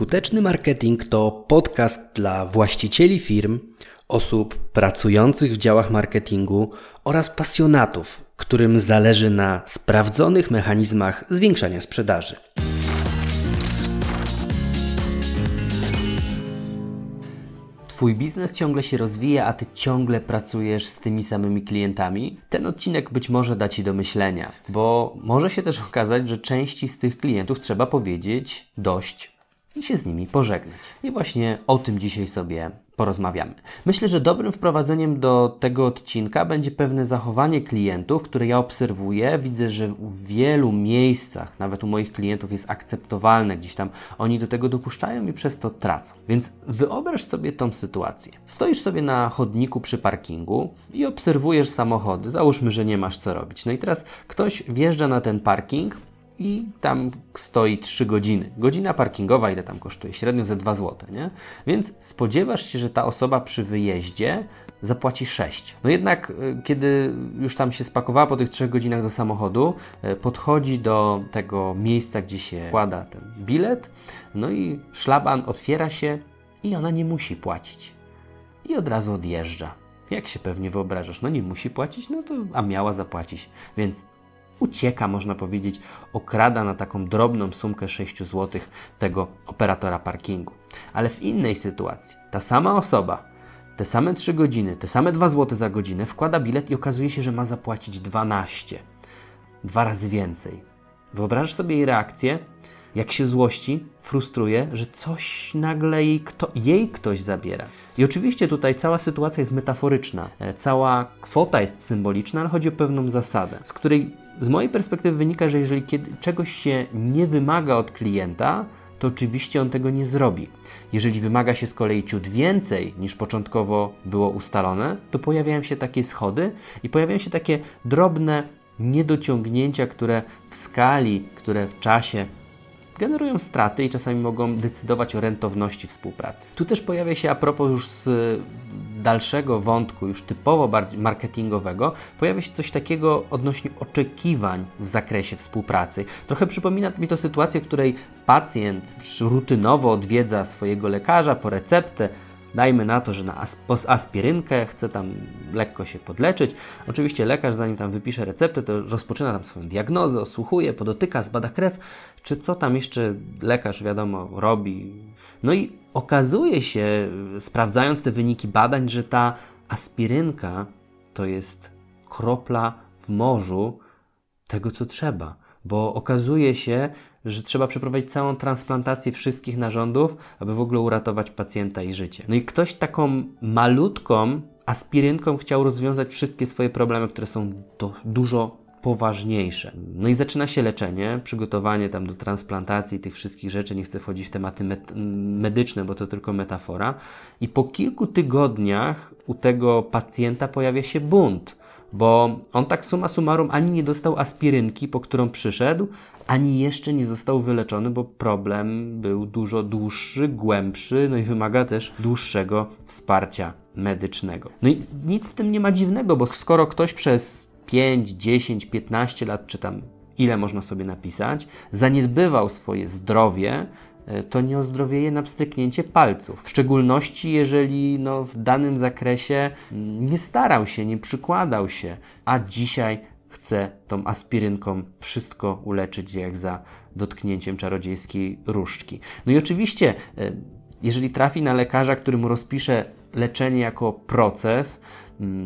Skuteczny marketing to podcast dla właścicieli firm, osób pracujących w działach marketingu oraz pasjonatów, którym zależy na sprawdzonych mechanizmach zwiększania sprzedaży. Twój biznes ciągle się rozwija, a ty ciągle pracujesz z tymi samymi klientami? Ten odcinek być może da ci do myślenia, bo może się też okazać, że części z tych klientów trzeba powiedzieć dość i się z nimi pożegnać. I właśnie o tym dzisiaj sobie porozmawiamy. Myślę, że dobrym wprowadzeniem do tego odcinka będzie pewne zachowanie klientów, które ja obserwuję. Widzę, że w wielu miejscach, nawet u moich klientów, jest akceptowalne, gdzieś tam oni do tego dopuszczają i przez to tracą. Więc wyobraź sobie tą sytuację. Stoisz sobie na chodniku przy parkingu i obserwujesz samochody. Załóżmy, że nie masz co robić. No i teraz ktoś wjeżdża na ten parking, i tam stoi 3 godziny. Godzina parkingowa, ile tam kosztuje? Średnio ze 2 zł, nie? Więc spodziewasz się, że ta osoba przy wyjeździe zapłaci 6. No jednak, e, kiedy już tam się spakowała po tych 3 godzinach do samochodu, e, podchodzi do tego miejsca, gdzie się wkłada ten bilet, no i szlaban otwiera się i ona nie musi płacić. I od razu odjeżdża. Jak się pewnie wyobrażasz, no nie musi płacić, no to a miała zapłacić. Więc ucieka, można powiedzieć, okrada na taką drobną sumkę 6 zł tego operatora parkingu. Ale w innej sytuacji ta sama osoba, te same 3 godziny, te same 2 zł za godzinę wkłada bilet i okazuje się, że ma zapłacić 12. Dwa razy więcej. Wyobrażasz sobie jej reakcję? jak się złości, frustruje, że coś nagle jej, kto, jej ktoś zabiera. I oczywiście tutaj cała sytuacja jest metaforyczna, e, cała kwota jest symboliczna, ale chodzi o pewną zasadę, z której z mojej perspektywy wynika, że jeżeli kiedy czegoś się nie wymaga od klienta, to oczywiście on tego nie zrobi. Jeżeli wymaga się z kolei ciut więcej niż początkowo było ustalone, to pojawiają się takie schody i pojawiają się takie drobne niedociągnięcia, które w skali, które w czasie generują straty i czasami mogą decydować o rentowności współpracy. Tu też pojawia się a propos już z dalszego wątku, już typowo marketingowego, pojawia się coś takiego odnośnie oczekiwań w zakresie współpracy. Trochę przypomina mi to sytuację, w której pacjent rutynowo odwiedza swojego lekarza po receptę, Dajmy na to, że na aspirynkę chce tam lekko się podleczyć. Oczywiście lekarz, zanim tam wypisze receptę, to rozpoczyna tam swoją diagnozę, osłuchuje, podotyka, zbada krew, czy co tam jeszcze lekarz, wiadomo, robi. No i okazuje się, sprawdzając te wyniki badań, że ta aspirynka to jest kropla w morzu tego, co trzeba. Bo okazuje się, że trzeba przeprowadzić całą transplantację wszystkich narządów, aby w ogóle uratować pacjenta i życie. No i ktoś taką malutką aspirynką chciał rozwiązać wszystkie swoje problemy, które są do, dużo poważniejsze. No i zaczyna się leczenie, przygotowanie tam do transplantacji tych wszystkich rzeczy. Nie chcę wchodzić w tematy medyczne, bo to tylko metafora. I po kilku tygodniach u tego pacjenta pojawia się bunt bo on tak suma summarum ani nie dostał aspirynki, po którą przyszedł, ani jeszcze nie został wyleczony, bo problem był dużo dłuższy, głębszy, no i wymaga też dłuższego wsparcia medycznego. No i nic z tym nie ma dziwnego, bo skoro ktoś przez 5, 10, 15 lat, czy tam ile można sobie napisać, zaniedbywał swoje zdrowie, to nie ozdrowieje na pstryknięcie palców. W szczególności, jeżeli no, w danym zakresie nie starał się, nie przykładał się, a dzisiaj chce tą aspirynką wszystko uleczyć, jak za dotknięciem czarodziejskiej różdżki. No i oczywiście, e, jeżeli trafi na lekarza, który mu rozpisze leczenie jako proces,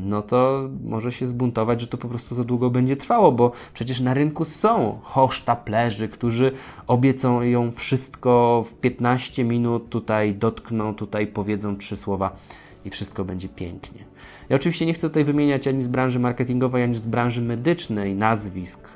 no to może się zbuntować, że to po prostu za długo będzie trwało, bo przecież na rynku są hosztaplerzy, którzy obiecują wszystko w 15 minut, tutaj dotkną, tutaj powiedzą trzy słowa i wszystko będzie pięknie. Ja oczywiście nie chcę tutaj wymieniać ani z branży marketingowej, ani z branży medycznej nazwisk,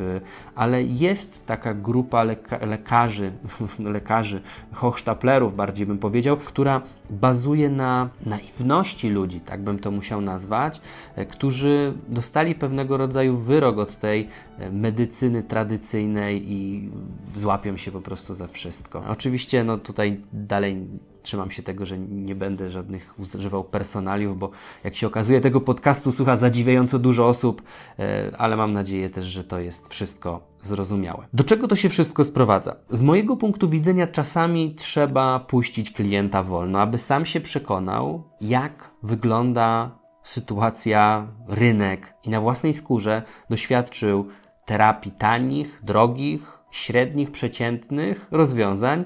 ale jest taka grupa leka lekarzy, lekarzy, hochsztaplerów bardziej bym powiedział, która bazuje na naiwności ludzi, tak bym to musiał nazwać, y, którzy dostali pewnego rodzaju wyrok od tej y, medycyny tradycyjnej i złapią się po prostu za wszystko. Oczywiście no tutaj dalej trzymam się tego, że nie będę żadnych używał personaliów, bo jak się okazuje, tego podcastu słucha zadziwiająco dużo osób, e, ale mam nadzieję też, że to jest wszystko zrozumiałe. Do czego to się wszystko sprowadza? Z mojego punktu widzenia czasami trzeba puścić klienta wolno, aby sam się przekonał, jak wygląda sytuacja, rynek i na własnej skórze doświadczył terapii tanich, drogich, średnich, przeciętnych rozwiązań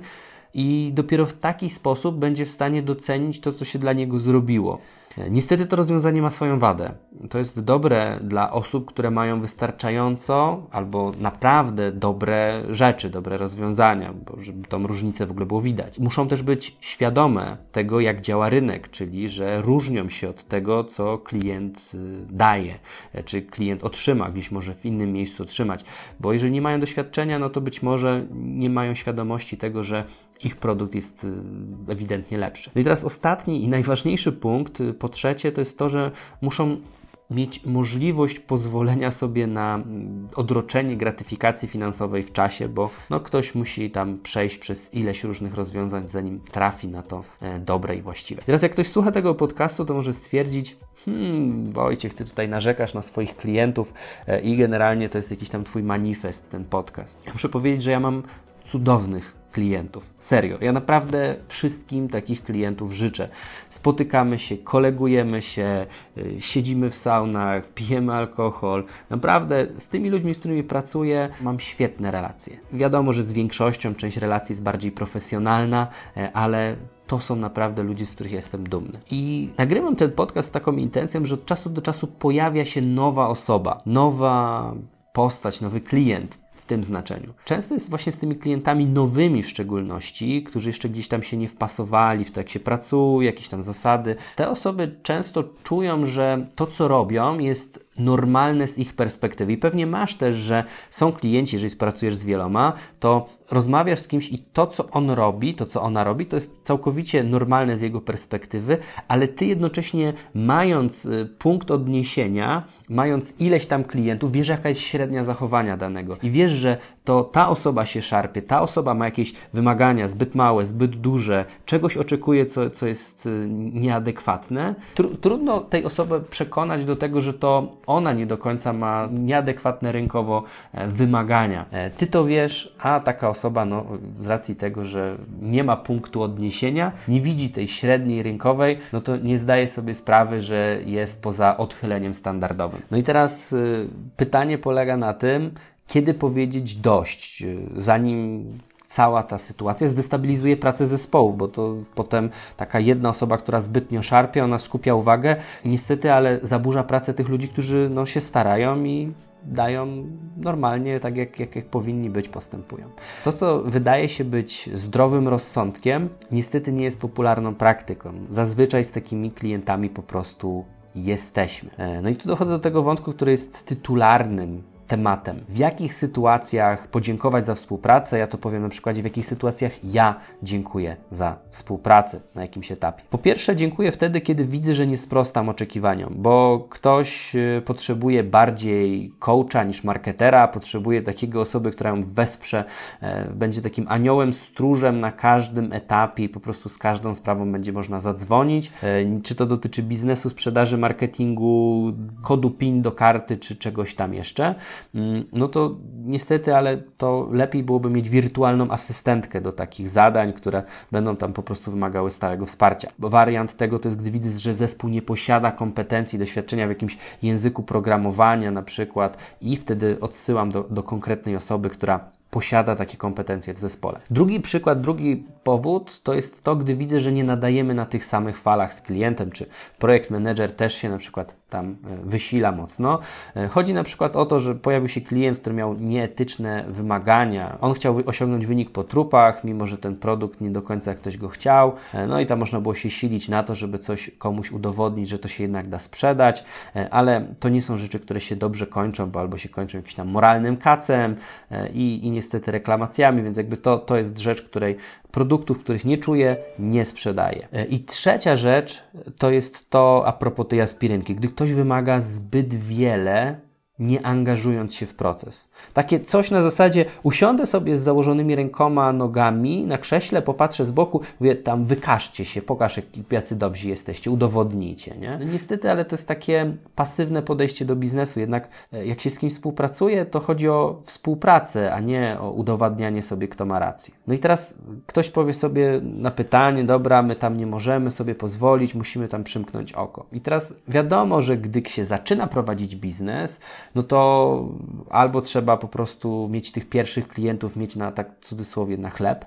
i dopiero w taki sposób będzie w stanie docenić to, co się dla niego zrobiło. Niestety to rozwiązanie ma swoją wadę. To jest dobre dla osób, które mają wystarczająco albo naprawdę dobre rzeczy, dobre rozwiązania, bo żeby tą różnicę w ogóle było widać. Muszą też być świadome tego, jak działa rynek, czyli że różnią się od tego, co klient y, daje, czy klient otrzyma, gdzieś może w innym miejscu otrzymać. Bo jeżeli nie mają doświadczenia, no to być może nie mają świadomości tego, że ich produkt jest y, ewidentnie lepszy. No i teraz ostatni i najważniejszy punkt, y, po trzecie, to jest to, że muszą mieć możliwość pozwolenia sobie na mm, odroczenie gratyfikacji finansowej w czasie, bo no, ktoś musi tam przejść przez ileś różnych rozwiązań, zanim trafi na to e, dobre i właściwe. Teraz jak ktoś słucha tego podcastu, to może stwierdzić, hmm, Wojciech, ty tutaj narzekasz na swoich klientów e, i generalnie to jest jakiś tam twój manifest, ten podcast. Muszę powiedzieć, że ja mam cudownych klientów. Serio. Ja naprawdę wszystkim takich klientów życzę. Spotykamy się, kolegujemy się, y, siedzimy w saunach, pijemy alkohol. Naprawdę z tymi ludźmi, z którymi pracuję, mam świetne relacje. Wiadomo, że z większością część relacji jest bardziej profesjonalna, e, ale to są naprawdę ludzie, z których jestem dumny. I nagrywam ten podcast z taką intencją, że od czasu do czasu pojawia się nowa osoba, nowa postać, nowy klient tym znaczeniu. Często jest właśnie z tymi klientami nowymi w szczególności, którzy jeszcze gdzieś tam się nie wpasowali w to, jak się pracuje, jakieś tam zasady. Te osoby często czują, że to, co robią, jest normalne z ich perspektywy. I pewnie masz też, że są klienci, jeżeli pracujesz z wieloma, to rozmawiasz z kimś i to, co on robi, to, co ona robi, to jest całkowicie normalne z jego perspektywy, ale ty jednocześnie mając y, punkt odniesienia, mając ileś tam klientów, wiesz, jaka jest średnia zachowania danego i wiesz, że to ta osoba się szarpie, ta osoba ma jakieś wymagania zbyt małe, zbyt duże, czegoś oczekuje, co, co jest y, nieadekwatne. Tr trudno tej osobę przekonać do tego, że to ona nie do końca ma nieadekwatne rynkowo e, wymagania. E, ty to wiesz, a taka osoba, no, z racji tego, że nie ma punktu odniesienia, nie widzi tej średniej rynkowej, no to nie zdaje sobie sprawy, że jest poza odchyleniem standardowym. No i teraz y, pytanie polega na tym, kiedy powiedzieć dość, y, zanim cała ta sytuacja zdestabilizuje pracę zespołu, bo to potem taka jedna osoba, która zbytnio szarpie, ona skupia uwagę, niestety, ale zaburza pracę tych ludzi, którzy no, się starają i dają normalnie, tak jak, jak, jak powinni być, postępują. To, co wydaje się być zdrowym rozsądkiem, niestety nie jest popularną praktyką. Zazwyczaj z takimi klientami po prostu jesteśmy. E, no i tu dochodzę do tego wątku, który jest tytularnym tematem. W jakich sytuacjach podziękować za współpracę? Ja to powiem na przykładzie, w jakich sytuacjach ja dziękuję za współpracę na jakimś etapie. Po pierwsze, dziękuję wtedy, kiedy widzę, że nie sprostam oczekiwaniom, bo ktoś y, potrzebuje bardziej coacha niż marketera, potrzebuje takiego osoby, która ją wesprze, e, będzie takim aniołem stróżem na każdym etapie i po prostu z każdą sprawą będzie można zadzwonić. E, czy to dotyczy biznesu, sprzedaży, marketingu, kodu PIN do karty, czy czegoś tam jeszcze. Mm, no to niestety, ale to lepiej byłoby mieć wirtualną asystentkę do takich zadań, które będą tam po prostu wymagały stałego wsparcia. Bo wariant tego to jest, gdy widzę, że zespół nie posiada kompetencji, doświadczenia w jakimś języku programowania na przykład i wtedy odsyłam do, do konkretnej osoby, która posiada takie kompetencje w zespole. Drugi przykład, drugi powód to jest to, gdy widzę, że nie nadajemy na tych samych falach z klientem, czy projekt manager też się na przykład tam e, wysila mocno. E, chodzi na przykład o to, że pojawił się klient, który miał nieetyczne wymagania. On chciał osiągnąć wynik po trupach, mimo że ten produkt nie do końca jak ktoś go chciał. E, no i tam można było się silić na to, żeby coś komuś udowodnić, że to się jednak da sprzedać, ale to nie są rzeczy, które się dobrze kończą, bo albo się kończą jakimś tam moralnym kacem i, i niestety reklamacjami, więc jakby to, to jest rzecz, której produktów, których nie czuję, nie sprzedaję. I trzecia rzecz to jest to a propos tej aspirynki. Gdy ktoś wymaga zbyt wiele nie angażując się w proces. Takie coś na zasadzie usiądę sobie z założonymi rękoma, nogami na krześle, popatrzę z boku, mówię tam wykażcie się, pokaż jacy dobrzy jesteście, udowodnijcie. Nie? No niestety, ale to jest takie pasywne podejście do biznesu. Jednak e, jak się z kimś współpracuje, to chodzi o współpracę, a nie o udowadnianie sobie, kto ma rację. No i teraz ktoś powie sobie na pytanie, dobra, my tam nie możemy sobie pozwolić, musimy tam przymknąć oko. I teraz wiadomo, że gdy się zaczyna prowadzić biznes, no to albo trzeba po prostu mieć tych pierwszych klientów, mieć na tak cudzysłowie na chleb,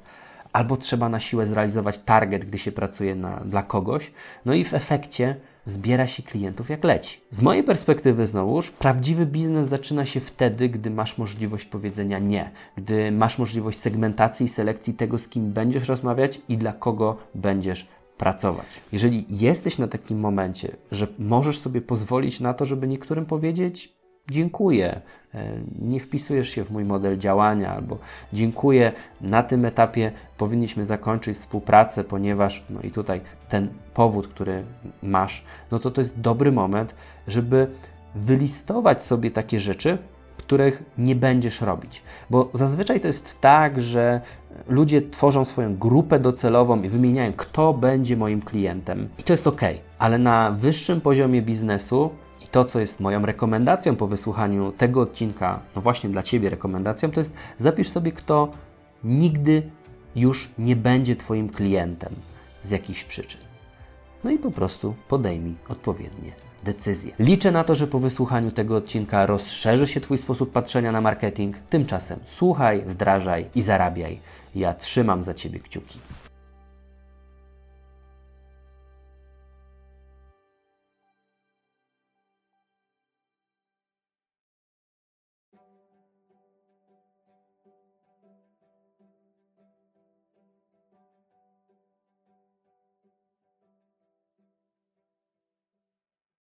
albo trzeba na siłę zrealizować target, gdy się pracuje na, dla kogoś, no i w efekcie zbiera się klientów jak leci. Z mojej perspektywy znowuż, prawdziwy biznes zaczyna się wtedy, gdy masz możliwość powiedzenia nie, gdy masz możliwość segmentacji i selekcji tego, z kim będziesz rozmawiać i dla kogo będziesz pracować. Jeżeli jesteś na takim momencie, że możesz sobie pozwolić na to, żeby niektórym powiedzieć dziękuję, e, nie wpisujesz się w mój model działania, albo dziękuję, na tym etapie powinniśmy zakończyć współpracę, ponieważ, no i tutaj ten powód, który masz, no to to jest dobry moment, żeby wylistować sobie takie rzeczy, których nie będziesz robić. Bo zazwyczaj to jest tak, że ludzie tworzą swoją grupę docelową i wymieniają, kto będzie moim klientem. I to jest ok, ale na wyższym poziomie biznesu i to, co jest moją rekomendacją po wysłuchaniu tego odcinka, no właśnie dla Ciebie rekomendacją, to jest zapisz sobie, kto nigdy już nie będzie Twoim klientem z jakichś przyczyn. No i po prostu podejmij odpowiednie decyzje. Liczę na to, że po wysłuchaniu tego odcinka rozszerzy się Twój sposób patrzenia na marketing. Tymczasem słuchaj, wdrażaj i zarabiaj. Ja trzymam za Ciebie kciuki.